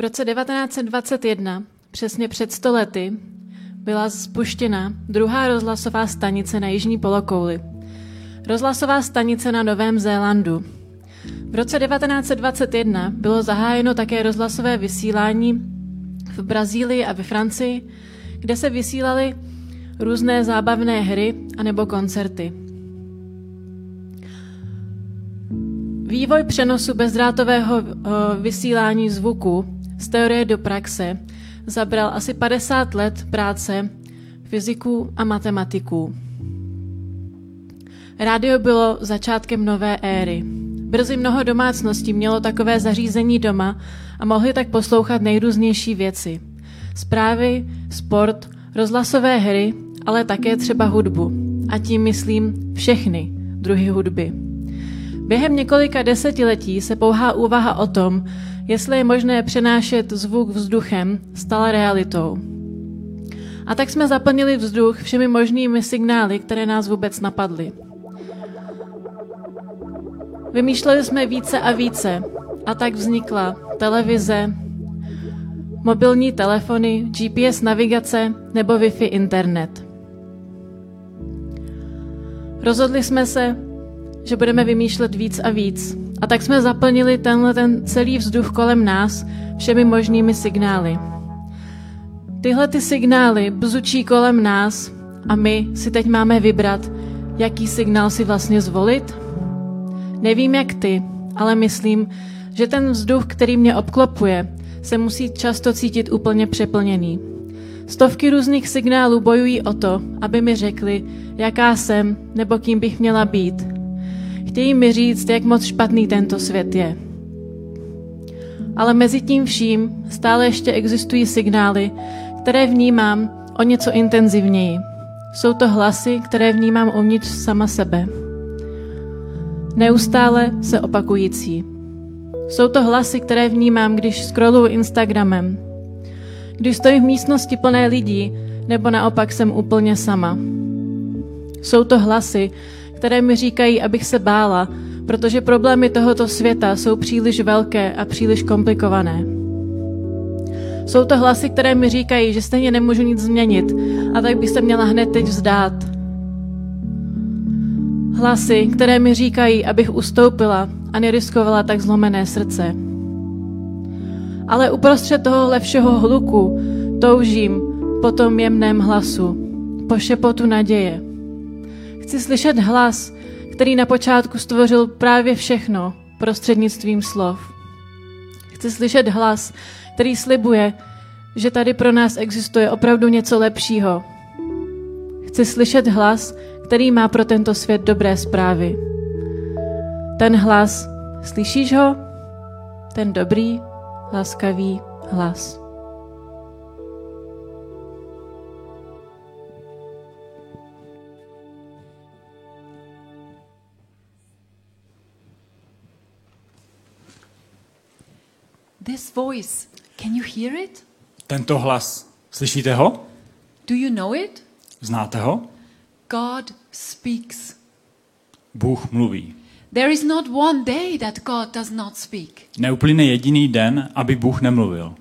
V roce 1921, přesně před stolety, byla spuštěna druhá rozhlasová stanice na jižní polokouli. Rozhlasová stanice na Novém Zélandu. V roce 1921 bylo zahájeno také rozhlasové vysílání v Brazílii a ve Francii, kde se vysílaly různé zábavné hry anebo koncerty. Vývoj přenosu bezdrátového vysílání zvuku z teorie do praxe zabral asi 50 let práce fyziků a matematiků. Rádio bylo začátkem nové éry. Brzy mnoho domácností mělo takové zařízení doma a mohli tak poslouchat nejrůznější věci. Zprávy, sport, rozhlasové hry, ale také třeba hudbu. A tím myslím všechny druhy hudby. Během několika desetiletí se pouhá úvaha o tom, jestli je možné přenášet zvuk vzduchem, stala realitou. A tak jsme zaplnili vzduch všemi možnými signály, které nás vůbec napadly. Vymýšleli jsme více a více a tak vznikla televize, mobilní telefony, GPS navigace nebo Wi-Fi internet. Rozhodli jsme se, že budeme vymýšlet víc a víc. A tak jsme zaplnili tenhle ten celý vzduch kolem nás všemi možnými signály. Tyhle ty signály bzučí kolem nás a my si teď máme vybrat, jaký signál si vlastně zvolit. Nevím jak ty, ale myslím, že ten vzduch, který mě obklopuje, se musí často cítit úplně přeplněný. Stovky různých signálů bojují o to, aby mi řekli, jaká jsem nebo kým bych měla být. Chtějí mi říct, jak moc špatný tento svět je. Ale mezi tím vším stále ještě existují signály, které vnímám o něco intenzivněji. Jsou to hlasy, které vnímám uvnitř sama sebe. Neustále se opakující. Jsou to hlasy, které vnímám, když scrolluji Instagramem. Když stojím v místnosti plné lidí, nebo naopak jsem úplně sama. Jsou to hlasy, které mi říkají, abych se bála, protože problémy tohoto světa jsou příliš velké a příliš komplikované. Jsou to hlasy, které mi říkají, že stejně nemůžu nic změnit a tak bych se měla hned teď vzdát. Hlasy, které mi říkají, abych ustoupila a neriskovala tak zlomené srdce. Ale uprostřed tohohle všeho hluku toužím po tom jemném hlasu, po šepotu naděje. Chci slyšet hlas, který na počátku stvořil právě všechno prostřednictvím slov. Chci slyšet hlas, který slibuje, že tady pro nás existuje opravdu něco lepšího. Chci slyšet hlas, který má pro tento svět dobré zprávy. Ten hlas, slyšíš ho? Ten dobrý, laskavý hlas. This voice, can you hear it? Tento hlas, slyšíte ho? Do you know it? Znáte ho? God speaks. Bůh mluví. There is not one day that God does not speak. Neuplyne jediný den, aby Bůh nemluvil.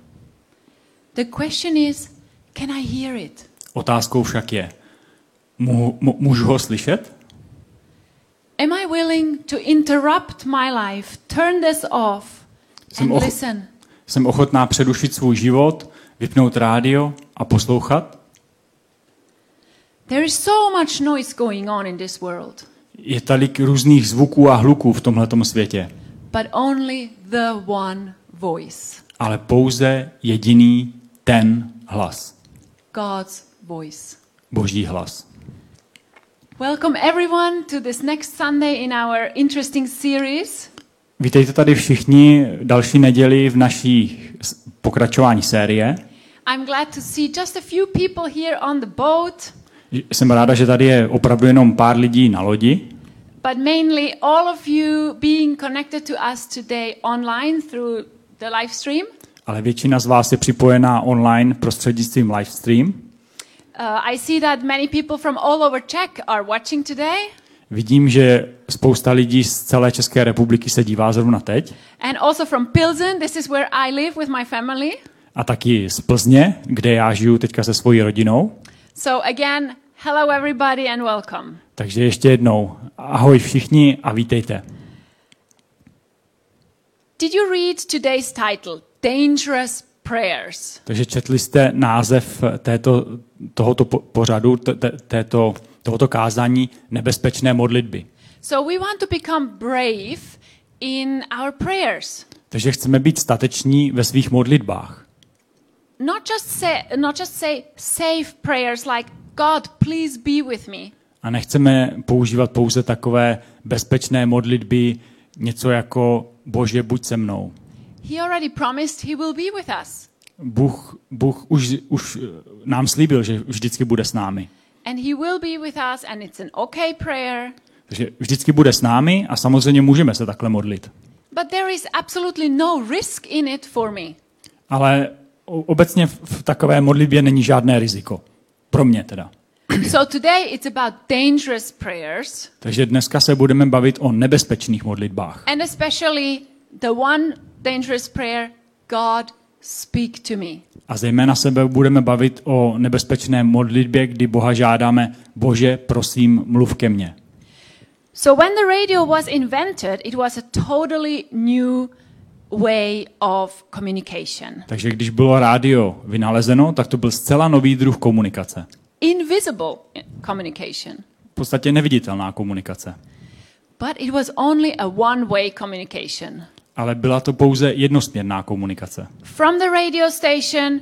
The question is, can I hear it? Otázkou však je, můžu, můžu ho slyšet? Am I willing to interrupt my life, turn this off Jsem, och- listen? jsem ochotná přerušit svůj život, vypnout rádio a poslouchat? There is so much noise going on in this world, Je tolik různých zvuků a hluků v tomhletom světě, but only the one voice, ale pouze jediný ten hlas. God's voice. Boží hlas. Welcome everyone to this next Sunday in our interesting series. Vítejte tady všichni další neděli v naší pokračování série. I'm glad to see just a few people here on the boat, Jsem ráda, že tady je opravdu jenom pár lidí na lodi, but mainly all of you being connected to us today online through the live stream. ale většina z vás je připojená online prostřednictvím livestream. Uh, I see that many people from all over Czech are watching today. Vidím, že spousta lidí z celé České republiky se dívá zrovna teď. And also from Pilsen, this is where I live with my family. A taky z Plzně, kde já žiju teďka se svojí rodinou. So again, hello everybody and welcome. Takže ještě jednou, ahoj všichni a vítejte. Did you read today's title, Dangerous Prayers? Takže četli jste název této, tohoto po- pořadu, této, tohoto kázání Nebezpečné modlitby. So we want to become brave in our prayers. Takže chceme být stateční ve svých modlitbách. Not just say not just say safe prayers like God, please be with me. A nechceme používat pouze takové bezpečné modlitby, něco jako Bože, buď se mnou. He already promised he will be with us. Bůh, Bůh už, už nám slíbil, že vždycky bude s námi. And he will be with us and it's an okay prayer. Takže vždycky bude s námi a samozřejmě můžeme se takhle modlit. But there is absolutely no risk in it for me. Ale obecně v, v takové modlitbě není žádné riziko. Pro mě teda. so today it's about dangerous prayers Takže dneska se budeme bavit o nebezpečných modlitbách. and especially the one dangerous prayer, God speak to me. A zejména se budeme bavit o nebezpečné modlitbě, kdy Boha žádáme, Bože, prosím, mluv ke mně. So when the radio was invented, it was a totally new way of communication. Takže když bylo rádio vynalezeno, tak to byl zcela nový druh komunikace. Invisible communication. V podstatě neviditelná komunikace. But it was only a one-way communication. Ale byla to pouze jednosměrná komunikace. From the radio station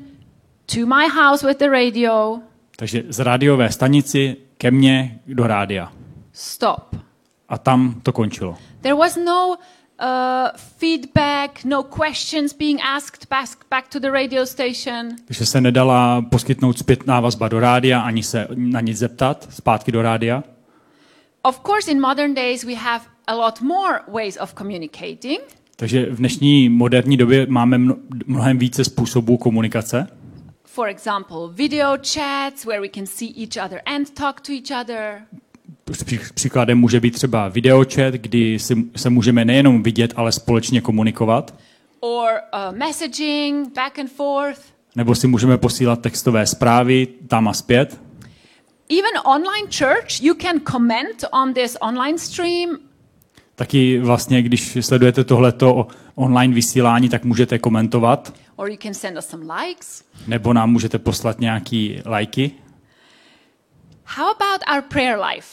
to my house with the radio, Takže z rádiové stanici ke mně do rádia. stop. A tam to končilo. There was no uh, feedback, no questions being asked back, back to the radio station. Takže se nedala poskytnout zpětná vazba do rádia, ani se na nic zeptat, zpátky do rádia. Of course, in modern days, we have a lot more ways of communicating. Takže v dnešní moderní době máme mno- mnohem více způsobů komunikace. For example, video chats where we can see each other and talk to each other. Pří- Příkladem může být třeba videočet, kdy se můžeme nejenom vidět, ale společně komunikovat. Or uh, messaging back and forth. Nebo si můžeme posílat textové zprávy tam a zpět. Even online church, you can comment on this online stream Taky vlastně, když sledujete tohleto online vysílání, tak můžete komentovat, or you can send us some likes. nebo nám můžete poslat nějaký lajky. How about our prayer life?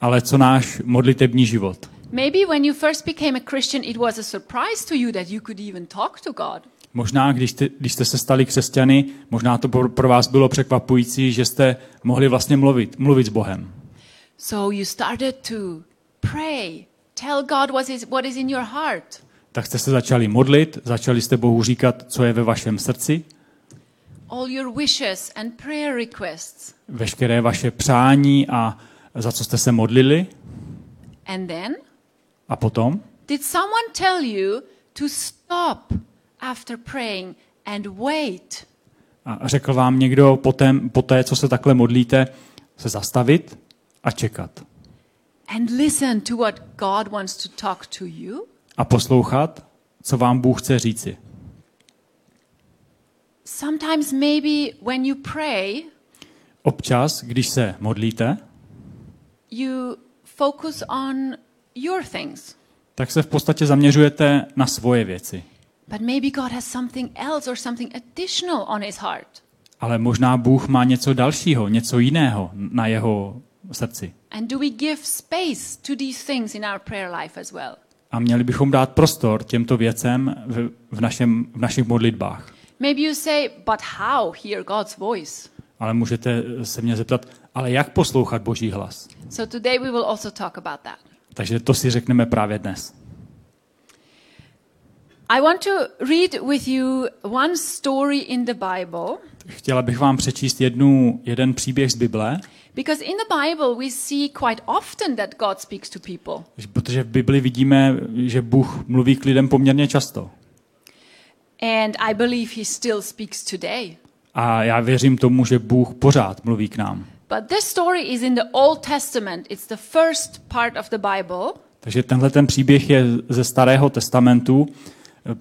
Ale co náš modlitební život? Maybe when you first became a Christian, it was a surprise to you that you could even talk to God. Možná, když jste, když jste se stali křesťany, možná to pro, pro vás bylo překvapující, že jste mohli vlastně mluvit, mluvit s Bohem. So you started to pray, tell God what is, what is in your heart. Tak jste se začali modlit, začali jste Bohu říkat, co je ve vašem srdci, all your wishes and prayer requests. veškeré vaše přání a za co jste se modlili. And then, A potom, did someone tell you to stop after praying and wait? a řekl vám někdo poté, poté, co se takhle modlíte, se zastavit a čekat. And listen to what God wants to talk to you? A poslouchat, co vám Bůh chce říci. Sometimes, maybe when you pray, Občas, když se modlíte, you focus on your things. tak se v podstatě zaměřujete na svoje věci. But maybe God has something else or something additional on his heart. Ale možná Bůh má něco dalšího, něco jiného na jeho srdci. And do we give space to these things in our prayer life as well? A měli bychom dát prostor těmto věcem v, v, našem, v našich modlitbách. Maybe you say, but how hear God's voice? Ale můžete se mě zeptat, ale jak poslouchat Boží hlas? So today we will also talk about that. Takže to si řekneme právě dnes. I want to read with you one story in the Bible Chtěla bych vám přečíst jednu, jeden příběh z Bible, because in the Bible we see quite often that God speaks to people. protože v Bibli vidíme, že Bůh mluví k lidem poměrně často. And I believe he still speaks today. A já věřím tomu, že Bůh pořád mluví k nám. But this story is in the Old Testament. It's the first part of the Bible. Takže tenhle ten příběh je ze Starého testamentu,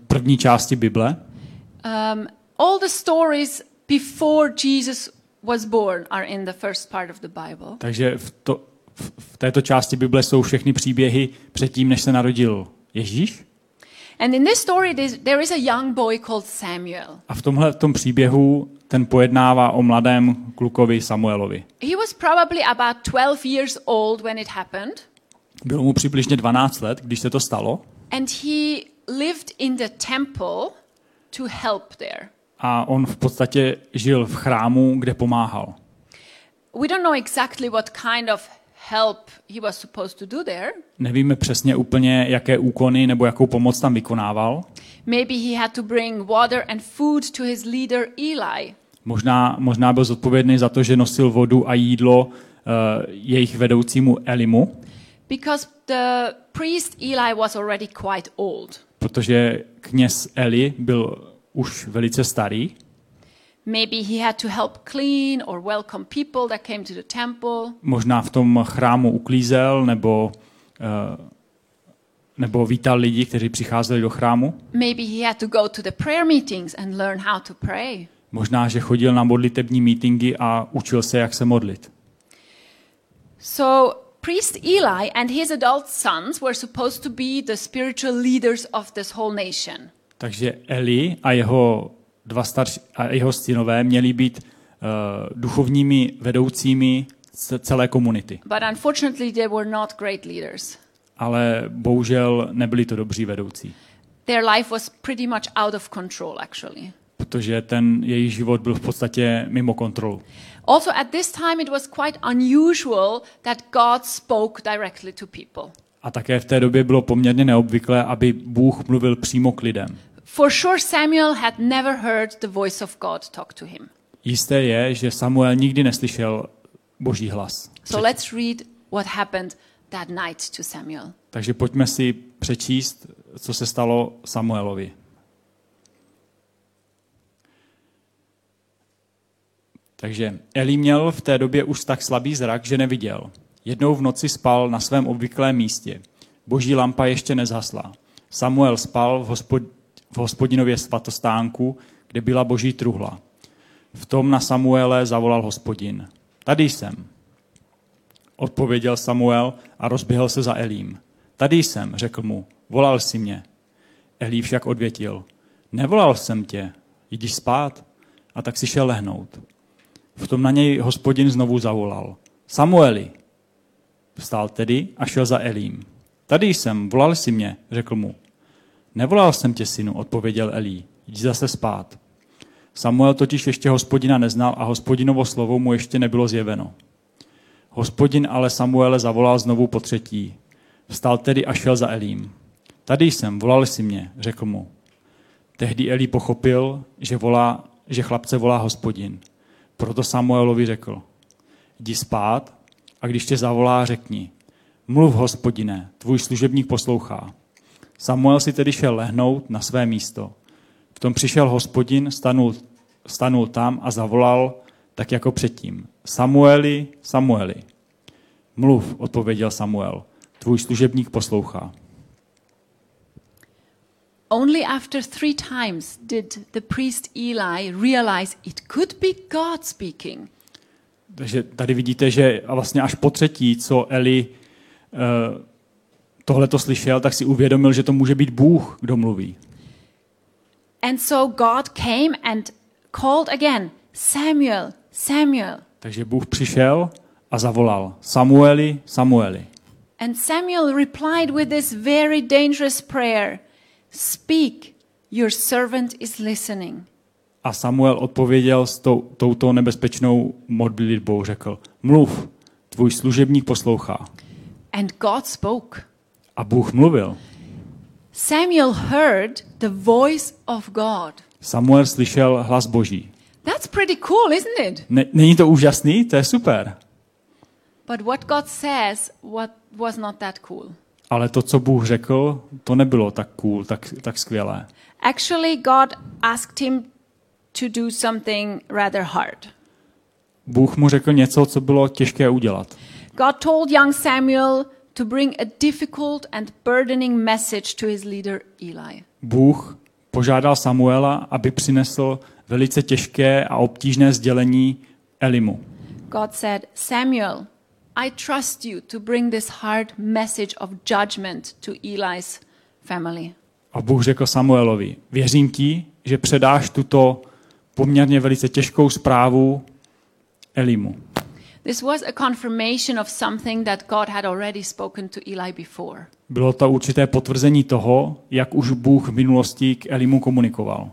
první části Bible. Um, all the stories before Jesus was born are in the first part of the Bible. Takže v, to, v, v této části Bible jsou všechny příběhy předtím, než se narodil Ježíš. And in this story, there is a young boy called Samuel. A v tomhle tom příběhu ten pojednává o mladém klukovi Samuelovi. He was probably about 12 years old when it happened, Bylo mu přibližně 12 let, když se to stalo. and he lived in the temple to help there. A on v podstatě žil v chrámu, kde pomáhal. We don't know exactly what kind of help he was supposed to do there. Nevíme přesně úplně, jaké úkony nebo jakou pomoc tam vykonával. Maybe he had to bring water and food to his leader Eli. Možná, možná byl zodpovědný za to, že nosil vodu a jídlo uh, jejich vedoucímu Elimu, Because the priest Eli was already quite old. protože kněz Eli byl už velice starý. Maybe he had to help clean or welcome people that came to the temple. Možná v tom chrámu uklízel nebo, uh, nebo vítal lidi, kteří přicházeli do chrámu. Maybe he had to go to the prayer meetings and learn how to pray. Možná, že chodil na modlitební mítingy a učil se, jak se modlit. So, priest Eli and his adult sons were supposed to be the spiritual leaders of this whole nation. Takže Eli a jeho dva starší a jeho synové měli být uh, duchovními vedoucími ce- celé komunity. But unfortunately, they were not great leaders. Ale bohužel nebyli to dobří vedoucí, Their life was pretty much out of control, actually. protože ten jejich život byl v podstatě mimo kontrolu. Also, at this time, it was quite unusual that God spoke directly to people. A také v té době bylo poměrně neobvyklé, aby Bůh mluvil přímo k lidem. For sure, Samuel had never heard the voice of God talk to him. Jisté je, že Samuel nikdy neslyšel boží hlas. So let's read what happened that night to Samuel. Takže pojďme si přečíst, co se stalo Samuelovi. Takže Eli měl v té době už tak slabý zrak, že neviděl. Jednou v noci spal na svém obvyklém místě. Boží lampa ještě nezhasla. Samuel spal v, hospod, v hospodinově svatostánku, kde byla boží truhla. V tom na Samuele zavolal hospodin. Tady jsem. Odpověděl Samuel a rozběhl se za Elím. Tady jsem, řekl mu, volal si mě. Elí však odvětil, nevolal jsem tě, jdi spát. A tak si šel lehnout. V tom na něj hospodin znovu zavolal. Samueli. Vstál tedy a šel za Elím. Tady jsem, volal si mě, řekl mu. Nevolal jsem tě, synu, odpověděl Elí. Jdi zase spát. Samuel totiž ještě hospodina neznal a hospodinovo slovo mu ještě nebylo zjeveno. Hospodin ale Samuele zavolal znovu po třetí. Vstal tedy a šel za Elím. Tady jsem, volal si mě, řekl mu. Tehdy Elí pochopil, že, volá, že chlapce volá hospodin. Proto Samuelovi řekl, jdi spát a když tě zavolá, řekni, mluv hospodine, tvůj služebník poslouchá. Samuel si tedy šel lehnout na své místo. V tom přišel hospodin, stanul, stanul tam a zavolal, tak jako předtím. Samueli, Samueli. Mluv, odpověděl Samuel. Tvůj služebník poslouchá. Only after three times did the priest Eli realize it could be God speaking. Takže tady vidíte, že vlastně až po třetí, co Eli uh, tohle to slyšel, tak si uvědomil, že to může být Bůh, kdo mluví. And so God came and called again, Samuel, Samuel. Takže Bůh přišel a zavolal Samueli, Samueli. And Samuel replied with this very dangerous prayer Speak, your servant is listening. A Samuel odpověděl s tou, touto nebezpečnou modlitbou, řekl, mluv, tvůj služebník poslouchá. And God spoke. A Bůh mluvil. Samuel heard the voice of God. Samuel slyšel hlas Boží. That's pretty cool, isn't it? Ne, není to úžasný? To je super. But what God says what was not that cool. Ale to, co Bůh řekl, to nebylo tak cool, tak, tak skvělé. Actually, God asked him to do something rather hard. Bůh mu řekl něco, co bylo těžké udělat. God told young Samuel to bring a difficult and burdening message to his leader Eli. Bůh požádal Samuela, aby přinesl velice těžké a obtížné sdělení Elimu. God said, Samuel, I trust you to bring this hard message of judgment to Eli's family. A Bůh řekl Samuelovi, věřím ti, že předáš tuto poměrně velice těžkou zprávu Elimu. This was a confirmation of something that God had already spoken to Eli before. Bylo to určité potvrzení toho, jak už Bůh v minulosti k Elimu komunikoval.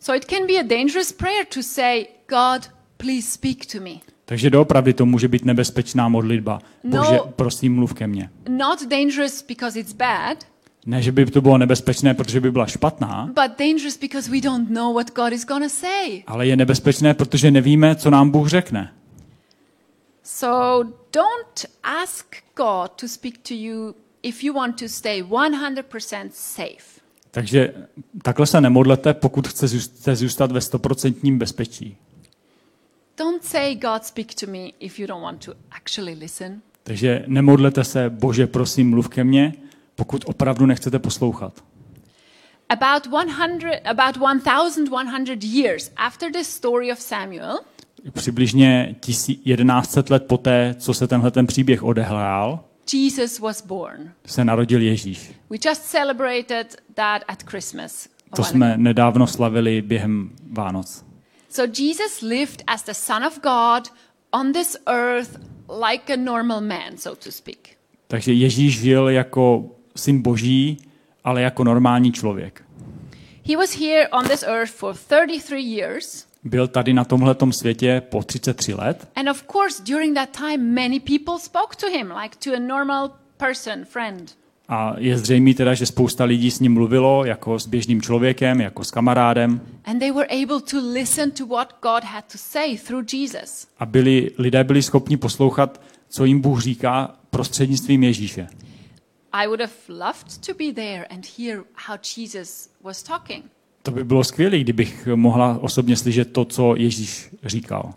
So it can be a dangerous prayer to say, God, please speak to me. Takže doopravdy to může být nebezpečná modlitba. No. Bože, prosím, mluv ke mně. Not dangerous because it's bad, Ne, že by to bylo nebezpečné, protože by byla špatná, but dangerous because we don't know what God is going to say. ale je nebezpečné, protože nevíme, co nám Bůh řekne. So don't ask God to speak to you if you want to stay 100% safe. Takže takhle se nemodlete, pokud chcete zůstat ve stoprocentním bezpečí. Don't say, God, speak to me if you don't want to actually listen. Takže nemodlete se, Bože, prosím, mluv ke mně, pokud opravdu nechcete poslouchat. About 100, about 1100 years after the story of Samuel, Přibližně 1100 let poté, co se tenhle ten příběh odehrál, Jesus was born. se narodil Ježíš. We just celebrated that at Christmas. To jsme nedávno slavili během Vánoc. So Jesus lived as the Son of God on this earth like a normal man, so to speak. Takže Ježíš žil jako syn boží, ale jako normální člověk. He was here on this earth for 33 years. Byl tady na tomhletom světě po 33 let And of course, during that time, many people spoke to him like to a normal person, friend. a je zřejmé teda, že spousta lidí s ním mluvilo jako s běžným člověkem, jako s kamarádem And they were able to listen to what God had to say through Jesus. a byli, lidé byli schopni poslouchat, co jim Bůh říká prostřednictvím Ježíše. I would have loved to be there and hear how Jesus was talking. To by bylo skvělé, kdybych mohla osobně slyšet to, co Ježíš říkal.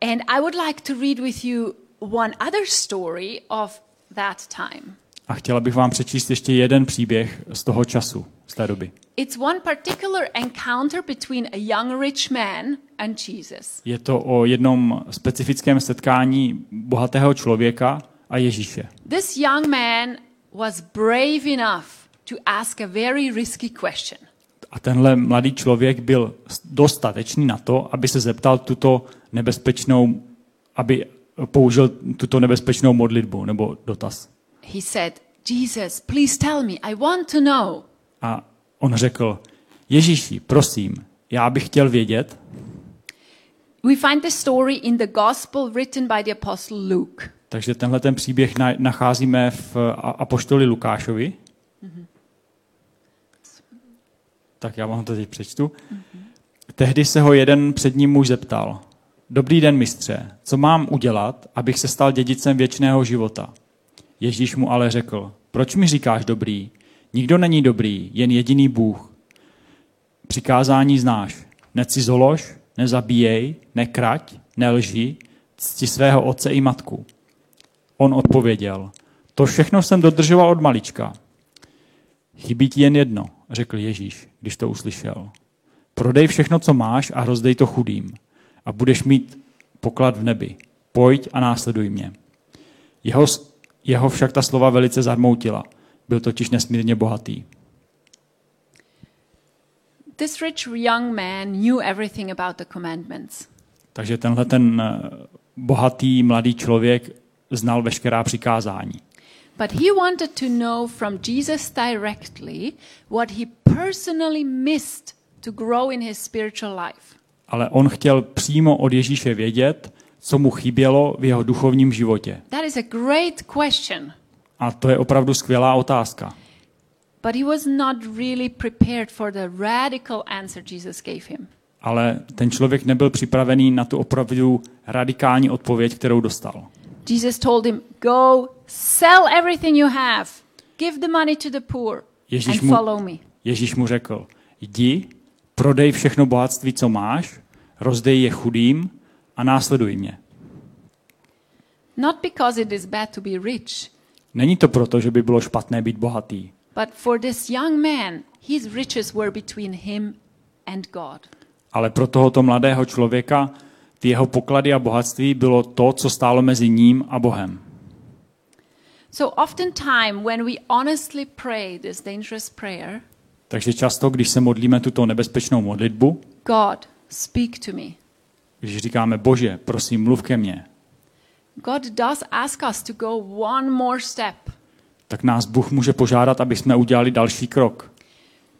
And I would like to read with you one other story of that time. A chtěla bych vám přečíst ještě jeden příběh z toho času, z té doby. It's one particular encounter between a young rich man and Jesus. Je to o jednom specifickém setkání bohatého člověka a Ježíše. This young man was brave enough to ask a very risky question. A tenhle mladý člověk byl dostatečný na to, aby se zeptal tuto nebezpečnou, aby použil tuto nebezpečnou modlitbu nebo dotaz. He said, Jesus, please tell me, I want to know. A on řekl, Ježíši, prosím, já bych chtěl vědět, We find the story in the gospel written by the apostle Luke. takže tenhle ten příběh na- nacházíme v Apoštoli Lukášovi. Tak já vám to teď přečtu. Tehdy se ho jeden před ním muž zeptal. Dobrý den, mistře, co mám udělat, abych se stal dědicem věčného života? Ježíš mu ale řekl, proč mi říkáš dobrý? Nikdo není dobrý, jen jediný Bůh. Přikázání znáš. Necizolož, nezabíjej, nekrať, nelži, cti svého otce i matku. On odpověděl, to všechno jsem dodržoval od malička. Chybí ti jen jedno, řekl Ježíš, když to uslyšel. Prodej všechno, co máš a rozdej to chudým a budeš mít poklad v nebi. Pojď a následuj mě. Jeho, jeho však ta slova velice zarmoutila. Byl totiž nesmírně bohatý. This rich young man knew everything about the commandments. Takže tenhle ten eh, bohatý mladý člověk znal veškerá přikázání. But he wanted to know from Jesus directly what he personally missed to grow in his spiritual life. Ale on chtěl přímo od Ježíše vědět, co mu chybělo v jeho duchovním životě. That is a great question. A to je opravdu skvělá otázka. But he was not really prepared for the radical answer Jesus gave him. Ale ten člověk nebyl připravený na tu opravdu radikální odpověď, kterou dostal. Jesus told him, Go sell everything you have, give the money to the poor, Ježíš and mu- follow me. Ježíš mu řekl, jdi, prodej všechno bohatství, co máš, rozdej je chudým a následuj mě. Not because it is bad to be rich, Není to proto, že by bylo špatné být bohatý, but for this young man, his riches were between him and God. ale pro tohoto mladého člověka ty jeho poklady a bohatství bylo to, co stálo mezi ním a Bohem. So oftentimes when we honestly pray this dangerous prayer, Takže často, když se modlíme tuto nebezpečnou modlitbu, God, speak to me. když říkáme, Bože, prosím, mluv ke mně, God does ask us to go one more step, tak nás Bůh může požádat, aby jsme udělali další krok.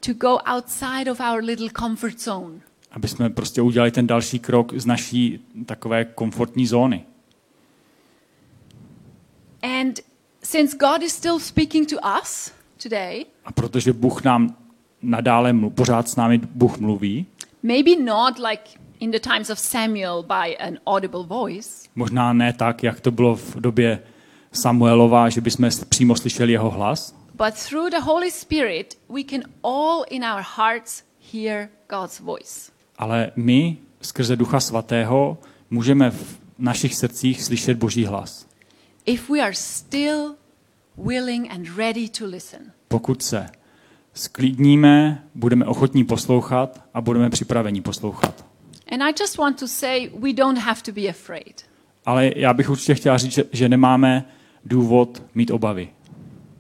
to go outside of our little comfort zone. Aby jsme prostě udělali ten další krok z naší takové komfortní zóny. And since God is still speaking to us today, A protože Bůh nám nadále mlu, pořád s námi Bůh mluví, maybe not like in the times of Samuel by an audible voice, možná ne tak, jak to bylo v době Samuelova, že bychom přímo slyšeli jeho hlas, but through the Holy Spirit, we can all in our hearts hear God's voice. Ale my skrze Ducha Svatého můžeme v našich srdcích slyšet Boží hlas. If we are still willing and ready to listen. Pokud se sklidníme, budeme ochotní poslouchat a budeme připraveni poslouchat. And I just want to say we don't have to be afraid. Ale já bych určitě chtěla říct, že, že nemáme důvod mít obavy.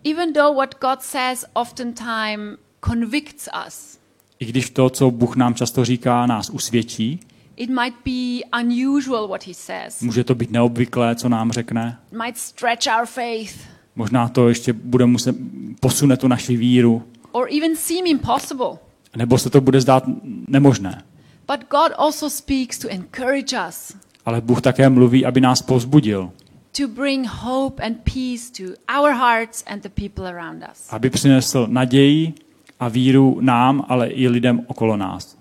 Even though what God says oftentimes convicts us, I když to, co Bůh nám často říká, nás usvědčí, it might be unusual what He says, může to být neobvyklé, co nám řekne, might stretch our faith, možná to ještě bude muset posune tu naši víru, or even seem impossible. nebo se to bude zdát nemožné. But God also speaks to encourage us, Ale Bůh také mluví, aby nás povzbudil, to bring hope and peace to our hearts and the people around us. aby přinesl naději a víru nám, ale i lidem okolo nás.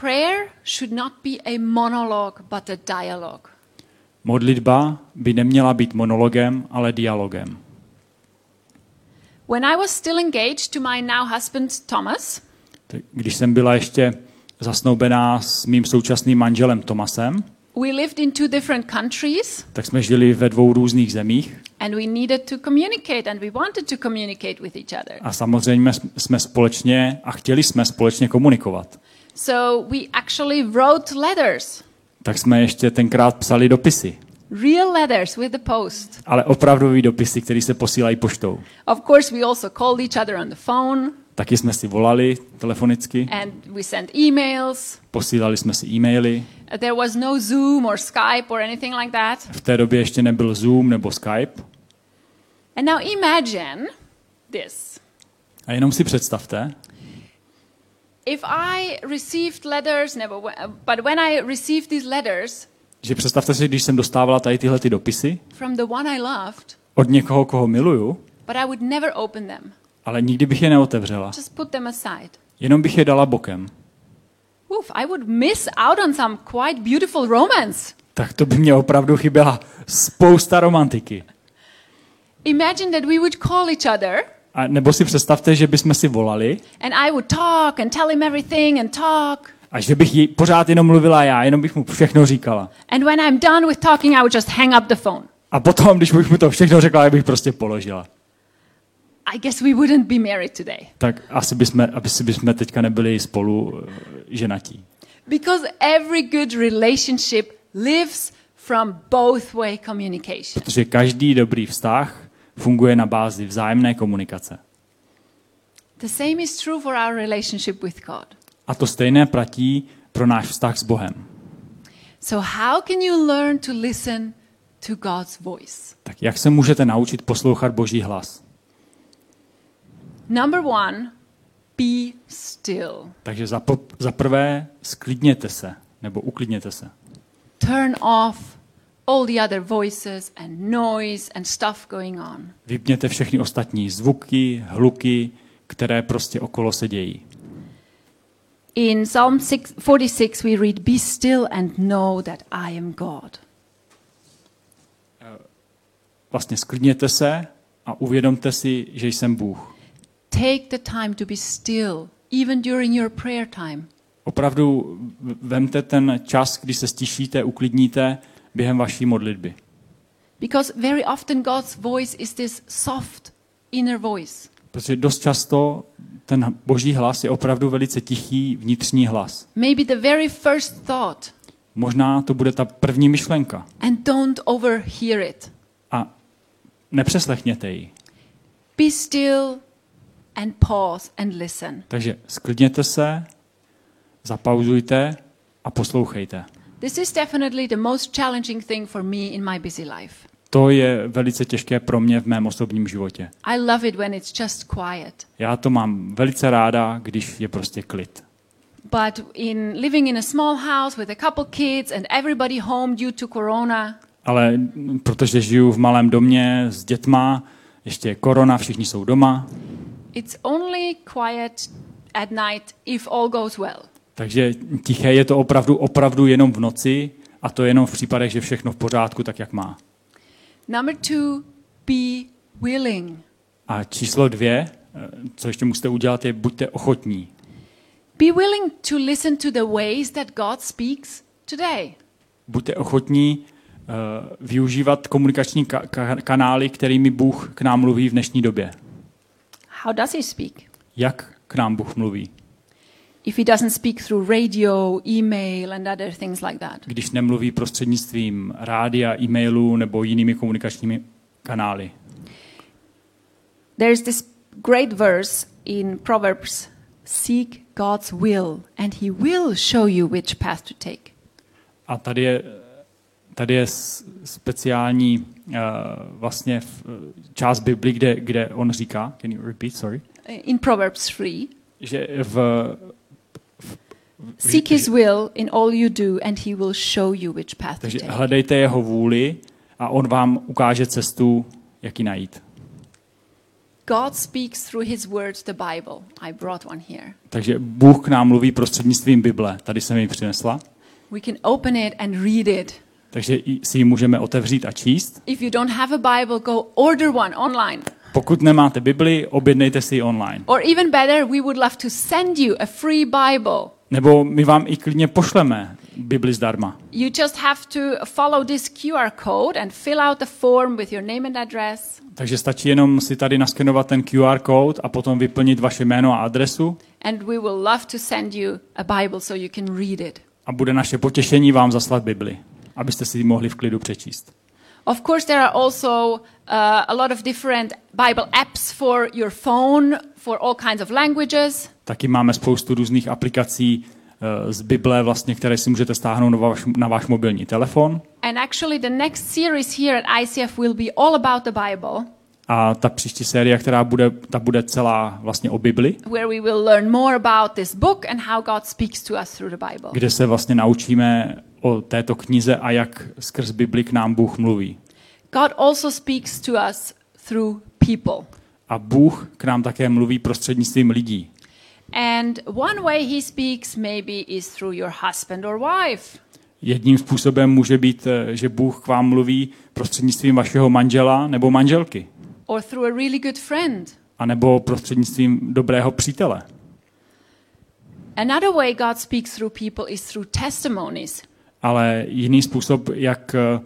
Prayer should not be a monologue, but a dialogue. Modlitba by neměla být monologem, ale dialogem. When I was still engaged to my now husband Thomas, Když jsem byla ještě zasnoubená s mým současným manželem Tomasem, we lived in two different countries tak jsme žili ve dvou různých zemích and we needed to communicate and we wanted to communicate with each other. a samozřejmě jsme společně a chtěli jsme společně komunikovat. So we actually wrote letters, Tak jsme ještě tenkrát psali dopisy, real letters with the post. ale opravdový dopisy, které se posílají poštou. Of course, we also called each other on the phone Taky jsme si volali telefonicky, and we sent emails. posílali jsme si e-maily. There was no Zoom or Skype or anything like that. V té době ještě nebyl Zoom nebo Skype. And now imagine this. A jenom si představte, If I received letters, never, but when I received these letters že představte si, když jsem dostávala tady tyhle ty dopisy from the one I loved, od někoho, koho miluju, but I would never open them, ale nikdy bych je neotevřela. just put them aside. Jenom bych je dala bokem. Oof, I would miss out on some quite beautiful romance. Tak to by mě opravdu chyběla spousta romantiky. Imagine that we would call each other A nebo si představte, že bychom si volali and I would talk and tell him everything and talk. a že bych jí pořád jenom mluvila já, jenom bych mu všechno říkala. And when I'm done with talking, I would just hang up the phone. A potom, když bych mu to všechno řekla, já bych prostě položila. I guess we wouldn't be married today. Tak asi bychom, asi bychom teďka nebyli spolu eh, ženatí. Because every good relationship lives from both way communication. Protože každý dobrý vztah funguje na bázi vzájemné komunikace. The same is true for our relationship with God. A to stejné platí pro náš vztah s Bohem. So, how can you learn to listen to God's voice? Tak jak se můžete naučit poslouchat Boží hlas? Number one, be still. Takže za, po, za prvé sklidněte se, nebo uklidněte se. Turn off all the other voices and noise and stuff going on. Vypněte všechny ostatní zvuky, hluky, které prostě okolo se dějí. In Psalm 6, 46, we read, Be still and know that I am God. Vlastně sklidněte se a uvědomte si, že jsem Bůh. Take the time to be still, even during your prayer time. opravdu vemte ten čas, kdy se stišíte, uklidníte během vaší modlitby. Because very often God's voice is this soft inner voice. Protože dost často ten boží hlas je opravdu velice tichý vnitřní hlas. Maybe the very first thought, Možná to bude ta první myšlenka. and don't overhear it. A nepřeslechněte ji. Be still and pause and listen. Takže sklidněte se, zapauzujte a poslouchejte. This is definitely the most challenging thing for me in my busy life. To je velice těžké pro mě v mém osobním životě. I love it when it's just quiet. Já to mám velice ráda, když je prostě klid. But in living in a small house with a couple kids and everybody home due to corona, Ale protože žiju v malém domě s dětma, ještě je korona, všichni jsou doma, it's only quiet at night if all goes well. takže tiché je to opravdu, opravdu jenom v noci a to jenom v případech, že všechno v pořádku, tak jak má. Number two, be willing. A číslo dvě, eh, co ještě musíte udělat, je buďte ochotní. Be willing to listen to the ways that God speaks today. Buďte ochotní uh, využívat komunikační ka- ka- kanály, kterými Bůh k nám mluví v dnešní době. How does He speak? Jak k nám Bůh mluví? If He doesn't speak through radio, email, and other things like that. Když nemluví prostřednictvím rádia, e-mailu nebo jinými komunikačními kanály. There's this great verse in Proverbs Seek God's will, and He will show you which path to take. A tady je, tady je speciální uh, vlastně v, část Bibli, kde, kde on říká, can you repeat, sorry, In Proverbs 3, že v, seek His will in all you do, and He will show you which path to takže take. hledejte jeho vůli a on vám ukáže cestu, jak ji najít. God speaks through His words, the Bible. I brought one here. Takže Bůh k nám mluví prostřednictvím Bible. Tady jsem ji přinesla. We can open it and read it. Takže si ji můžeme otevřít a číst. If you don't have a Bible, go order one online. Pokud nemáte Bibli, objednejte si ji online. Or even better, we would love to send you a free Bible. Nebo my vám i klidně pošleme Bibli zdarma. You just have to follow this QR code and fill out the form with your name and address. Takže stačí jenom si tady naskenovat ten QR kód a potom vyplnit vaše jméno a adresu And we will love to send you a Bible so you can read it. a bude naše potěšení vám zaslat Bibli, abyste si ji mohli v klidu přečíst. Of course, there are also uh, a lot of different Bible apps for your phone for all kinds of languages. Taky máme spoustu různých aplikací eh, z Bible, vlastně, které si můžete stáhnout na váš, na váš mobilní telefon. And actually, the next series here at ICF will be all about the Bible, A ta příští série, která bude, ta bude celá vlastně o Bibli, where we will learn more about this book and how God speaks to us through the Bible. kde se vlastně naučíme o této knize a jak skrz Bibli k nám Bůh mluví. God also speaks to us through people. A Bůh k nám také mluví prostřednictvím lidí. And one way he speaks maybe is through your husband or wife, Jedním způsobem může být, eh, že Bůh k vám mluví prostřednictvím vašeho manžela nebo manželky, or through a really good friend. anebo prostřednictvím dobrého přítele. Another way God speaks through people is through testimonies. Ale jiný způsob, jak eh,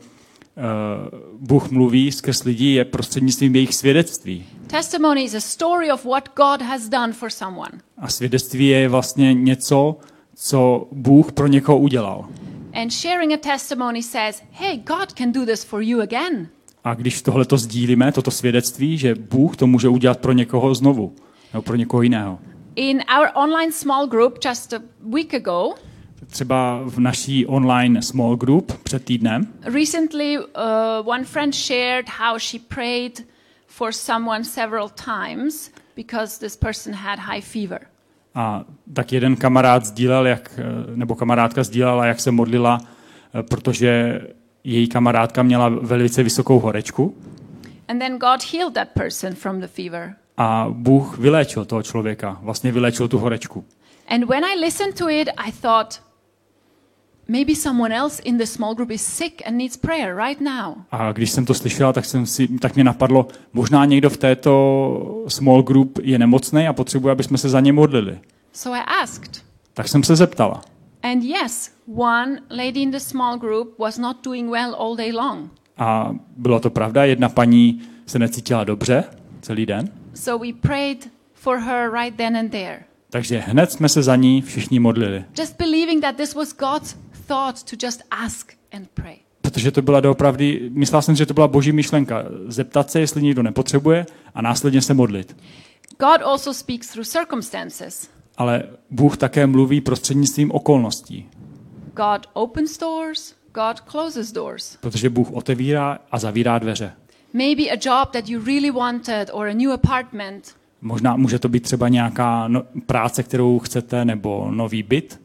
Bůh mluví skrz lidi, je prostřednictvím jejich svědectví. Testimony is a story of what God has done for someone. A svědectví je vlastně něco, co Bůh pro někoho udělal. And sharing a testimony says, hey, God can do this for you again. A když tohle to sdílíme, toto svědectví, že Bůh to může udělat pro někoho znovu, nebo pro někoho jiného. In our online small group just a week ago, Třeba v naší online small group před týdnem recently uh, one friend shared how she prayed for someone several times because this person had high fever. a tak jeden kamarád sdílel, jak, eh, nebo kamarádka sdílela, jak se modlila, eh, protože její kamarádka měla velice vysokou horečku And then God healed that person from the fever. a Bůh vyléčil toho člověka, vlastně vyléčil tu horečku. And when I listened to it, I thought, maybe someone else in the small group is sick and needs prayer right now. A když jsem to slyšela, tak, jsem si, tak mě napadlo, možná někdo v této small group je nemocný a potřebuje, aby jsme se za ně modlili. So I asked, Tak jsem se zeptala. And yes, one lady in the small group was not doing well all day long. A bylo to pravda, jedna paní se necítila dobře celý den, So we prayed for her right then and there. takže hned jsme se za ní všichni modlili. Just believing that this was God's thought to just ask and pray. Protože to byla doopravdy, myslel jsem, že to byla boží myšlenka. Zeptat se, jestli někdo nepotřebuje a následně se modlit. God also speaks through circumstances. Ale Bůh také mluví prostřednictvím okolností, God opens doors, God closes doors. protože Bůh otevírá a zavírá dveře. Maybe a job that you really wanted or a new apartment, Možná může to být třeba nějaká no, práce, kterou chcete, nebo nový byt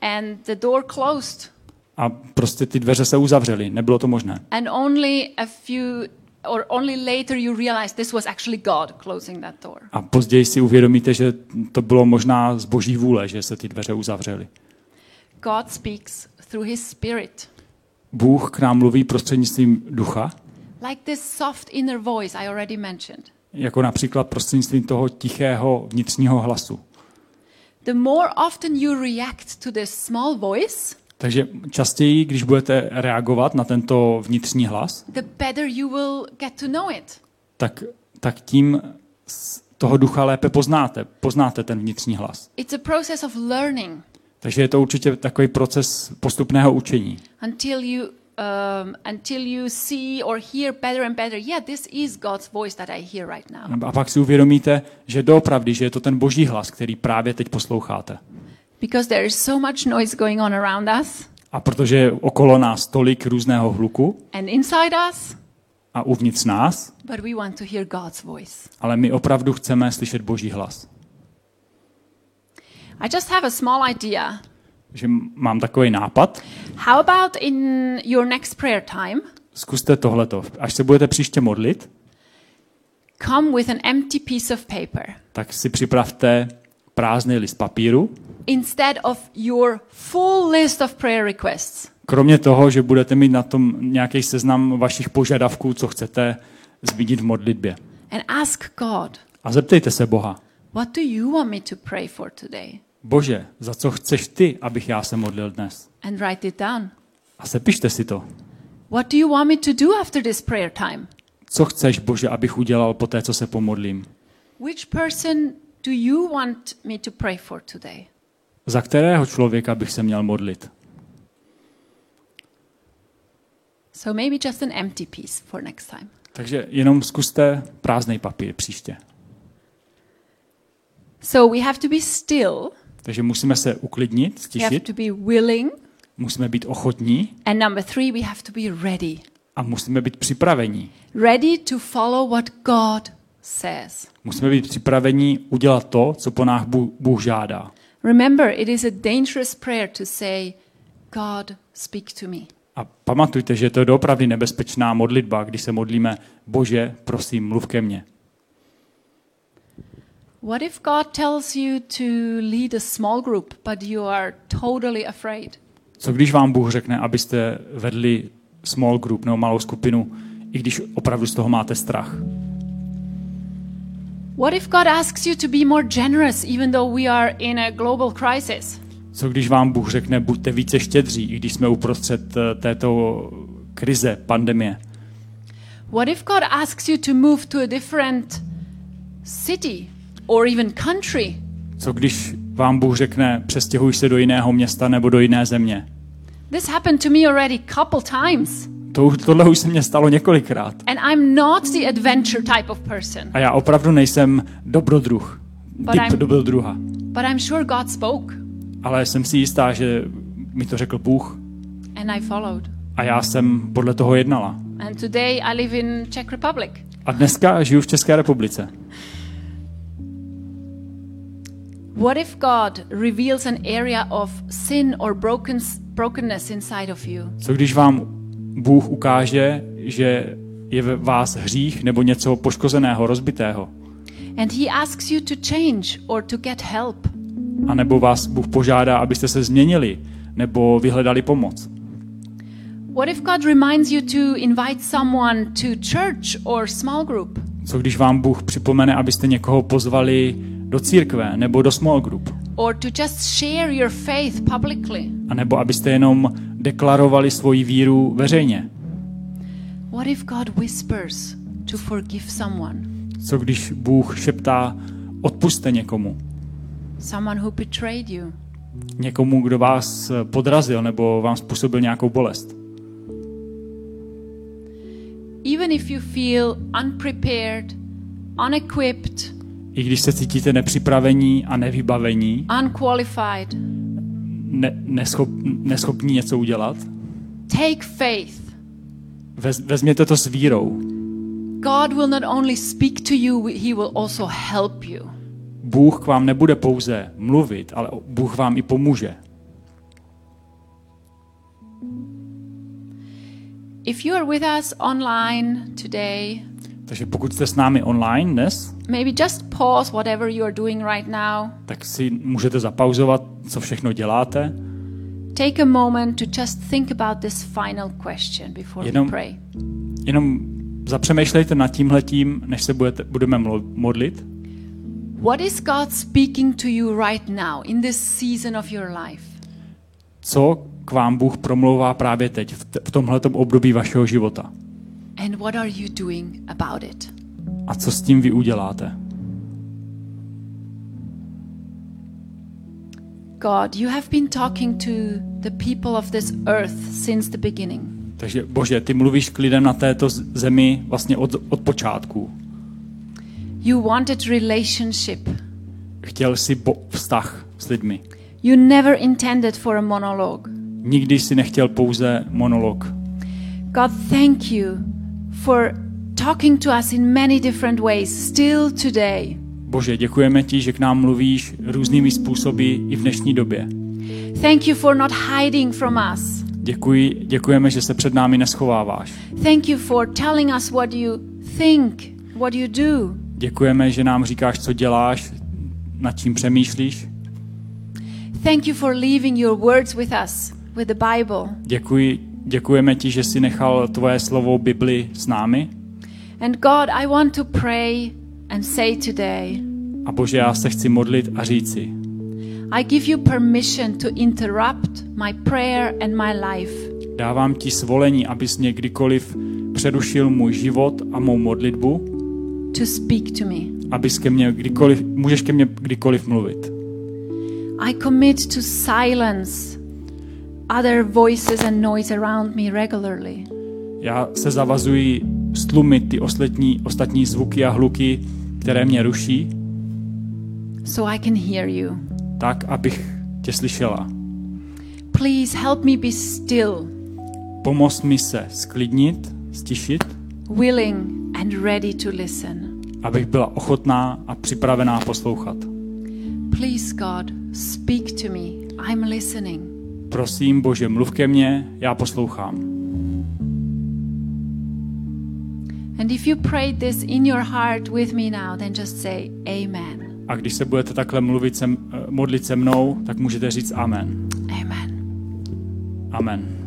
and the door closed, a prostě ty dveře se uzavřely. Nebylo to možné. and only a few or only later you realize this was actually God closing that door. A později si uvědomíte, že to bylo možná z boží vůle, že se ty dveře uzavřely. God speaks through his spirit. Bůh k nám mluví prostřednictvím ducha, Like this soft inner voice I already mentioned. jako například prostřednictvím toho tichého vnitřního hlasu. The more often you react to this small voice, Takže častěji, když budete reagovat na tento vnitřní hlas, the better you will get to know it. tak, tak tím toho ducha lépe poznáte. Poznáte ten vnitřní hlas. It's a process of learning Takže je to určitě takový proces postupného učení. until you um, until you see or hear better and better. Yeah, this is God's voice that I hear right now. A pak si uvědomíte, že doopravdy, že je to ten boží hlas, který právě teď posloucháte. Because there is so much noise going on around us A protože je okolo nás tolik různého hluku and inside us, a uvnitř nás, but we want to hear God's voice. ale my opravdu chceme slyšet boží hlas. I just have a small idea. že mám takový nápad. How about in your next prayer time, Zkuste tohleto. Až se budete příště modlit, come with an empty piece of paper tak si připravte prázdný list papíru. instead of your full list of prayer requests. Kromě toho, že budete mít na tom nějaký seznam vašich požadavků, co chcete zmínit v modlitbě. And ask God, A zeptejte se Boha. what do you want me to pray for today? Bože, za co chceš ty, abych já se modlil dnes? And write it down. A sepište si to. What do you want me to do after this prayer time? Co chceš, Bože, abych udělal po té, co se pomodlím? Which person do you want me to pray for today? Za kterého člověka bych se měl modlit? So maybe just an empty piece for next time. Takže jenom zkuste prázdný papír příště. So we have to be still, Takže musíme se uklidnit, we have stišit, to be willing, musíme být ochotní and number three, we have to be ready. a musíme být připravení. Ready to follow what God says. Musíme být připraveni udělat to, co po nás Bůh, žádá. Remember, it is a dangerous prayer to say, God, speak to me. A pamatujte, že to je doopravdy nebezpečná modlitba, když se modlíme, Bože, prosím, mluv ke mně. What if God tells you to lead a small group, but you are totally afraid? Co když vám Bůh řekne, abyste vedli small group nebo malou skupinu, i když opravdu z toho máte strach? What if God asks you to be more generous, even though we are in a global crisis? Co když vám Bůh řekne, buďte více štědří, i když jsme uprostřed eh, této krize, pandemie? What if God asks you to move to a different city or even country? Co když vám Bůh řekne, přestěhuj se do jiného města nebo do jiné země? This happened to me already couple times. To, tohle už se mně stalo několikrát. And I'm not the adventure type of person, A já opravdu nejsem dobrodruh. But Typ I'm- dobrodruha. but I'm sure God spoke Ale jsem si jistá, že mi to řekl Bůh and I followed. a já jsem podle toho jednala. And today I live in Czech Republic. A dneska žiju v České republice. What if God reveals an area of sin or broken, brokenness inside of you? Co když vám Bůh ukáže, že je ve vás hřích nebo něco poškozeného, rozbitého? And He asks you to change or to get help? A nebo vás Bůh požádá, abyste se změnili nebo vyhledali pomoc? What if God reminds you to invite someone to church or small group? Co když vám Bůh připomene, abyste někoho pozvali do církve nebo do small group? Or to just share your faith publicly. A nebo abyste jenom deklarovali svoji víru veřejně. What if God whispers to forgive someone? Co když Bůh šeptá, odpuste někomu? Someone who betrayed you? Někomu, kdo vás podrazil nebo vám způsobil nějakou bolest. Even if you feel unprepared, unequipped, I když se cítíte nepřipravení a nevybavení, unqualified, ne, neschop, neschopní něco udělat, take faith. vez, vezměte to s vírou. God will not only speak to you, he will also help you. Bůh k vám nebude pouze mluvit, ale Bůh vám i pomůže. If you are with us online today, Takže pokud jste s námi online dnes, maybe just pause whatever you are doing right now. tak si můžete zapauzovat, co všechno děláte. Take a moment to just think about this final question before we Jenom- pray. Jenom zapřemýšlejte nad tímhletím, než se budete, budeme modlit. What is God speaking to you right now in this season of your life? Co k vám Bůh promlouvá právě teď, v, t- v tomhletom období vašeho života. And what are you doing about it? A co s tím vy uděláte? God, you have been talking to the people of this earth since the beginning. Takže Bože, ty mluvíš k lidem na této zemi vlastně od, od počátku. You wanted relationship. Chtěl si bo- vztah s lidmi. You never intended for a monologue. Nikdy si nechtěl pouze monolog. God, thank you for talking to us in many different ways still today. Bože, děkujeme ti, že k nám mluvíš různými způsoby i v dnešní době. Thank you for not hiding from us. Děkuji, děkujeme, že se před námi neschováváš. Thank you for telling us what you think, what you do. Děkujeme, že nám říkáš, co děláš, nad čím přemýšlíš. Thank you for leaving your words with us, with the Bible. Děkuji, děkujeme ti, že jsi nechal tvoje slovo Bibli s námi. And God, I want to pray and say today, A Bože, já se chci modlit a říci, I give you permission to interrupt my prayer and my life. dávám ti svolení, abys mě kdykoliv přerušil můj život a mou modlitbu, to speak to me. abys ke mně kdykoliv, můžeš ke mně kdykoliv mluvit. I commit to silence other voices and noise around me regularly. Já se zavazuji stlumit ty ostatní, ostatní zvuky a hluky, které mě ruší, so I can hear you. tak, abych tě slyšela. Please help me be still, Pomoz mi se sklidnit, stišit, willing, and ready to listen. abych byla ochotná a připravená poslouchat. Please, God, speak to me. I'm listening. Prosím, Bože, mluv ke mně, já poslouchám. And if you prayed this in your heart with me now, then just say Amen. A když se budete takhle mluvit se, modlit se mnou, tak můžete říct amen. Amen. Amen.